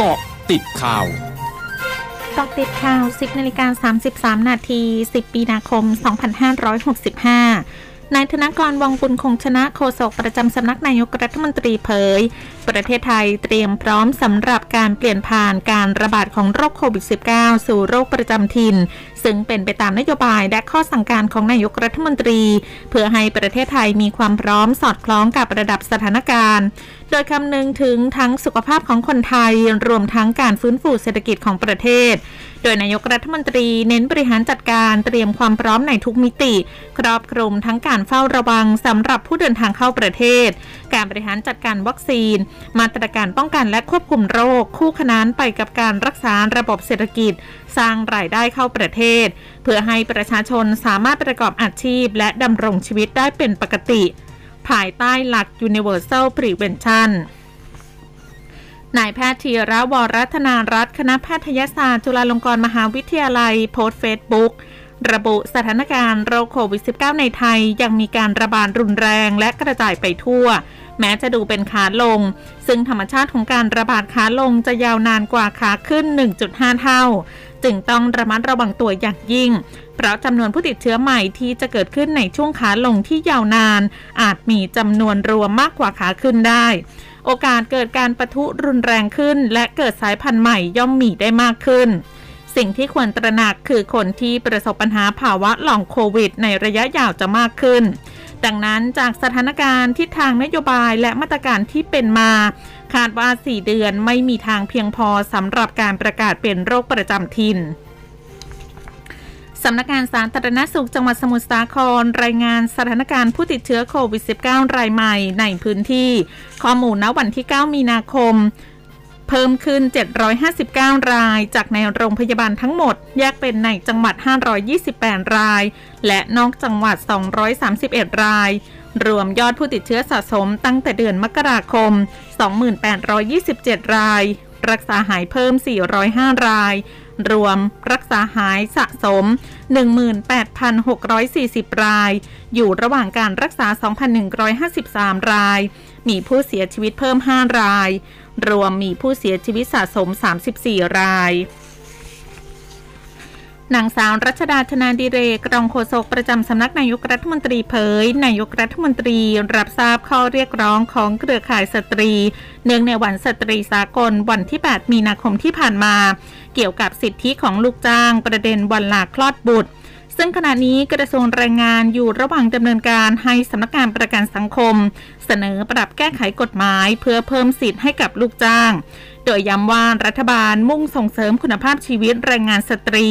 เกาะติดข่าวเกาะติดข่าว 10นาฬิกา33 นาที 10 ปีนาคม 2565 นายธนกรวังบุญคงชนะโฆษกประจำสำนักนายกรัฐมนตรีเผย ประเทศไทยเตรียมพร้อมสำหรับการเปลี่ยนผ่านการระบาดของโรคโควิด -19 สู่โรคประจำถิ่นซึ่งเป็นไปตามนโยบายและข้อสั่งการของนายกรัฐมนตรี เพื่อให้ประเทศไทยมีความพร้อมสอดคล้องกับระดับสถานการณ์ โดยคำนึงถึงทั้งสุขภาพของคนไทยรวมทั้งการฟื้นฟูเศรษฐกิจของประเทศ โดยนายกรัฐมนตรีเน้นบริหารจัดการเตรียมความพร้อมในทุกมิติ ครอบคลุมทั้งการเฝ้าระวังสำหรับผู้เดินทางเข้าประเทศ การบริหารจัดการวัคซีน มาตรการป้องกันและควบคุมโรค คู่ขนานไปกับการรักษาระบบเศรษฐกิจ สร้างรายได้เข้าประเทศเพื่อให้ประชาชนสามารถประกอบอาชีพ และดำรงชีวิตได้เป็นปกติ ภายใต้หลัก Universal Prevention นายแพทย์ธีระวรัตนารัตคณะแพทยศาสตร์จุฬาลงกรณ์มหาวิทยาลัยโพสต์เฟซบุ๊กระบุสถานการณ์โรคโควิด -19 ในไทยยังมีการระบาดรุนแรงและกระจายไปทั่ว แม้จะดูเป็นขาลง ซึ่งธรรมชาติของการระบาดขาลงจะยาวนานกว่าขาขึ้น 1.5 เท่า จึงต้องระมัดระวังตัวอย่างยิ่ง เพราะจำนวนผู้ติดเชื้อใหม่ที่จะเกิดขึ้นในช่วงขาลงที่ยาวนาน อาจมีจำนวนรวมมากกว่าขาขึ้นได้ โอกาสเกิดการประทุรุนแรงขึ้น และเกิดสายพันธุ์ใหม่ย่อมมีได้มากขึ้นสิ่งที่ควรตระหนักคือคนที่ประสบปัญหาภาวะหลองโควิดในระยะยาวจะมากขึ้น ดังนั้นจากสถานการณ์ทิศทางนโยบายและมาตรการที่เป็นมา คาดว่า 4 เดือนไม่มีทางเพียงพอสำหรับการประกาศเป็นโรคประจำถิ่นสำนักงานสาธารณสุขจังหวัดสมุทรสาคร รายงานสถานการณ์ผู้ติดเชื้อโควิด -19 รายใหม่ในพื้นที่ ข้อมูลณวันที่ 9 มีนาคม เพิ่มขึ้น 759 ราย จากในโรงพยาบาลทั้งหมด แยกเป็นในจังหวัด 528 ราย และนอกจังหวัด 231 ราย รวมยอดผู้ติดเชื้อสะสมตั้งแต่เดือนมกราคม 2827 ราย รักษาหายเพิ่ม 405 ราย รวมรักษาหายสะสม 18,640 ราย อยู่ระหว่างการรักษา 2,153 ราย มีผู้เสียชีวิตเพิ่ม 5 ราย รวมมีผู้เสียชีวิตสะสม 34 รายนางสาวรัชดาธนาดิเรกรองโฆษกประจำสำนักนายกรัฐมนตรีเผย นายกรัฐมนตรีรับทราบข้อเรียกร้องของเครือข่ายสตรี เนื่องในวันสตรีสากลวันที่ 8 มีนาคมที่ผ่านมา เกี่ยวกับสิทธิของลูกจ้างประเด็นวันลาคลอดบุตร ซึ่งขณะนี้กระทรวงแรงงานอยู่ระหว่างดำเนินการให้สำนักงานประกันสังคม เสนอปรับแก้ไขกฎหมายเพื่อเพิ่มสิทธิ์ให้กับลูกจ้าง โดยย้ำว่ารัฐบาลมุ่งส่งเสริมคุณภาพชีวิตแรงงานสตรี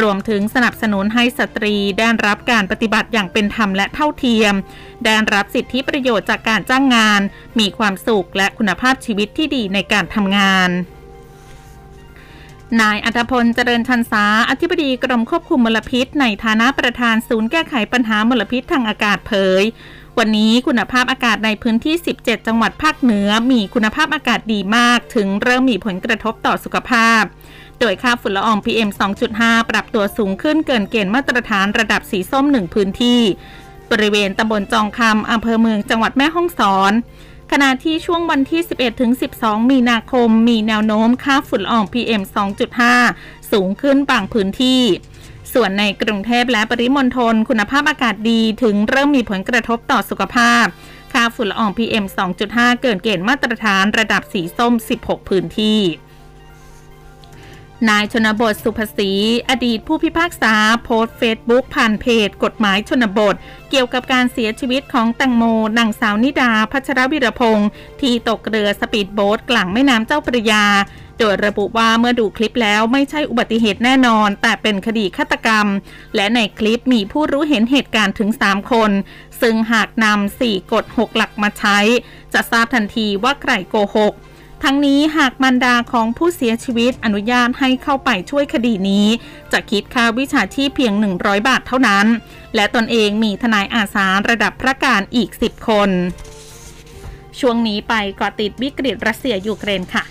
รวมถึงสนับสนุนให้สตรีได้รับการปฏิบัติอย่างเป็นธรรมและเท่าเทียม ได้รับสิทธิประโยชน์จากการจ้างงาน มีความสุขและคุณภาพชีวิตที่ดีในการทำงาน นายอัธพลเจริญชันษาอธิบดีกรมควบคุมมลพิษ ในฐานะประธานศูนย์แก้ไขปัญหามลพิษทางอากาศเผย วันนี้คุณภาพอากาศในพื้นที่ 17 จังหวัดภาคเหนือ มีคุณภาพอากาศดีมาก ถึงเริ่มมีผลกระทบต่อสุขภาพ โดยค่าฝุ่นละออง PM 2.5 ปรับตัวสูงขึ้นเกินเกณฑ์มาตรฐานระดับสีส้มหนึ่งพื้นที่ บริเวณตำบลจองคำอำเภอเมืองจังหวัดแม่ฮ่องสอน ขณะที่ช่วงวันที่ 11 ถึง 12 มีนาคม มีแนวโน้มค่าฝุ่นละออง PM 2.5 สูงขึ้นบางพื้นที่ ส่วนในกรุงเทพและปริมณฑลคุณภาพอากาศดีถึงเริ่มมีผลกระทบต่อสุขภาพ ค่าฝุ่นละออง PM 2.5 เกินเกณฑ์มาตรฐานระดับสีส้ม 16 พื้นที่ นายชนบทศุภศรีอดีตผู้พิพากษาโพสต์เฟซบุ๊กผ่านเพจ กฎหมายชนบท เกี่ยวกับการเสียชีวิตของแตงโมนางสาวนิดา พัชรวีระพงษ์ที่ตกเรือสปีดโบ๊ทกลางแม่น้ำเจ้าพระยา โดยระบุว่าเมื่อดูคลิปแล้วไม่ใช่อุบัติเหตุแน่นอน แต่เป็นคดีฆาตกรรม และในคลิปมีผู้รู้เห็นเหตุการณ์ถึง 3 คน ซึ่งหากนำ4กฎ6หลักมาใช้ จะทราบทันทีว่าใครโกหก ทั้งนี้หากมารดาของผู้เสียชีวิตอนุญาตให้เข้าไปช่วยคดีนี้ จะคิดค่าวิชาชีพเพียง 100 บาทเท่านั้น และตนเองมีทนายอาสาระดับพระกาฬอีก 10 คน ช่วงนี้ไปเกาะติดวิกฤตรัสเซียยูเครนค่ะ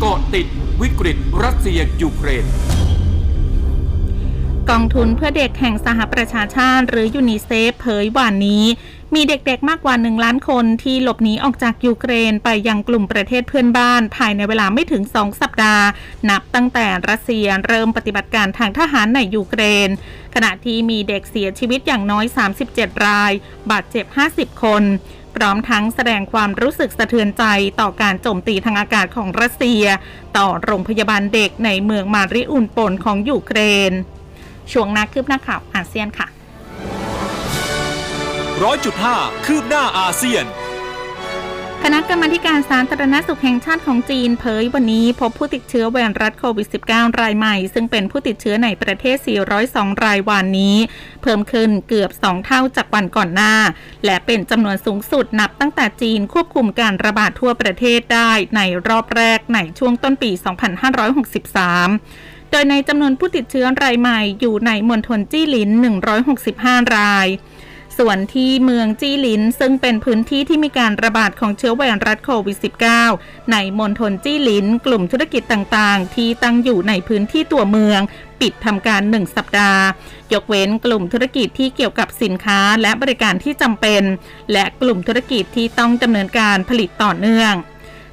เกาะติดวิกฤตรัสเซียยูเครนกองทุนเพื่อเด็กแห่งสหประชาชาติหรือยูนิเซฟเผยวันนี้ มีเด็กๆมากกว่า 1 ล้านคนที่หลบหนีออกจากยูเครนไปยังกลุ่มประเทศเพื่อนบ้าน ภายในเวลาไม่ถึง 2 สัปดาห์ นับตั้งแต่รัสเซียเริ่มปฏิบัติการทางทหารในยูเครน ขณะที่มีเด็กเสียชีวิตอย่างน้อย 37 ราย บาดเจ็บ 50 คนพร้อมทั้งแสดงความรู้สึกสะเทือนใจต่อการโจมตีทางอากาศของรัสเซีย ต่อโรงพยาบาลเด็กในเมืองมาริอูปอลของยูเครน ช่วงนักคืบหน้าข่าวอาเซียนค่ะ ร้อยจุดห้าคืบหน้าอาเซียน คณะกรรมาการสาธารณสุขแห่งชาติของจีนเผยวันนี้พบผู้ติดเชื้อไวรัสโควิด -19 รายใหม่ ซึ่งเป็นผู้ติดเชื้อในประเทศ 402 รายวันนี้ เพิ่มขึ้นเกือบ 2 เท่าจากวันก่อนหน้า และเป็นจำนวนสูงสุดนับตั้งแต่จีนควบคุมการระบาดทั่วประเทศได้ในรอบแรกในช่วงต้นปี 2563โดยในจำนวนผู้ติดเชื้อรายใหม่อยู่ในมณฑลจี้หลิน 165 ราย ส่วนที่เมืองจี้หลิน ซึ่งเป็นพื้นที่ที่มีการระบาดของเชื้อไวรัสโควิด -19 ในมณฑลจี้หลิน กลุ่มธุรกิจต่างๆ ที่ตั้งอยู่ในพื้นที่ตัวเมือง ปิดทำการ 1 สัปดาห์ ยกเว้นกลุ่มธุรกิจที่เกี่ยวกับสินค้าและบริการที่จำเป็น และกลุ่มธุรกิจที่ต้องดำเนินการผลิตต่อเนื่อง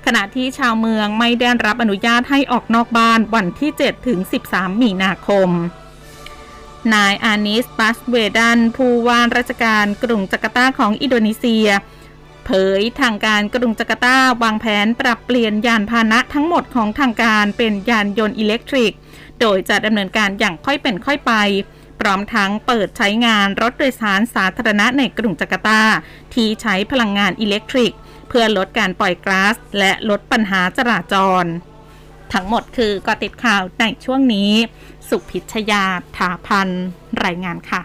ขณะที่ชาวเมืองไม่ได้รับอนุญาตให้ออกนอกบ้านวันที่ 7 ถึง 13 มีนาคม นายอานิสปัสเวดัน ผู้ว่าราชการกรุงจาการ์ตาของอินโดนีเซีย เผยทางการกรุงจาการ์ตาวางแผนปรับเปลี่ยนยานพาหนะทั้งหมดของทางการเป็นยานยนต์อิเล็กทริก โดยจะดำเนินการอย่างค่อยเป็นค่อยไป พร้อมทั้งเปิดใช้งานรถโดยสารสาธารณะในกรุงจาการ์ตา ที่ใช้พลังงานอิเล็กทริก เพื่อลดการปล่อยก๊าซและลดปัญหาจราจร ทั้งหมดคือกอติดข่าวในช่วงนี้ สุพิชยาถาพันรายงานค่ะ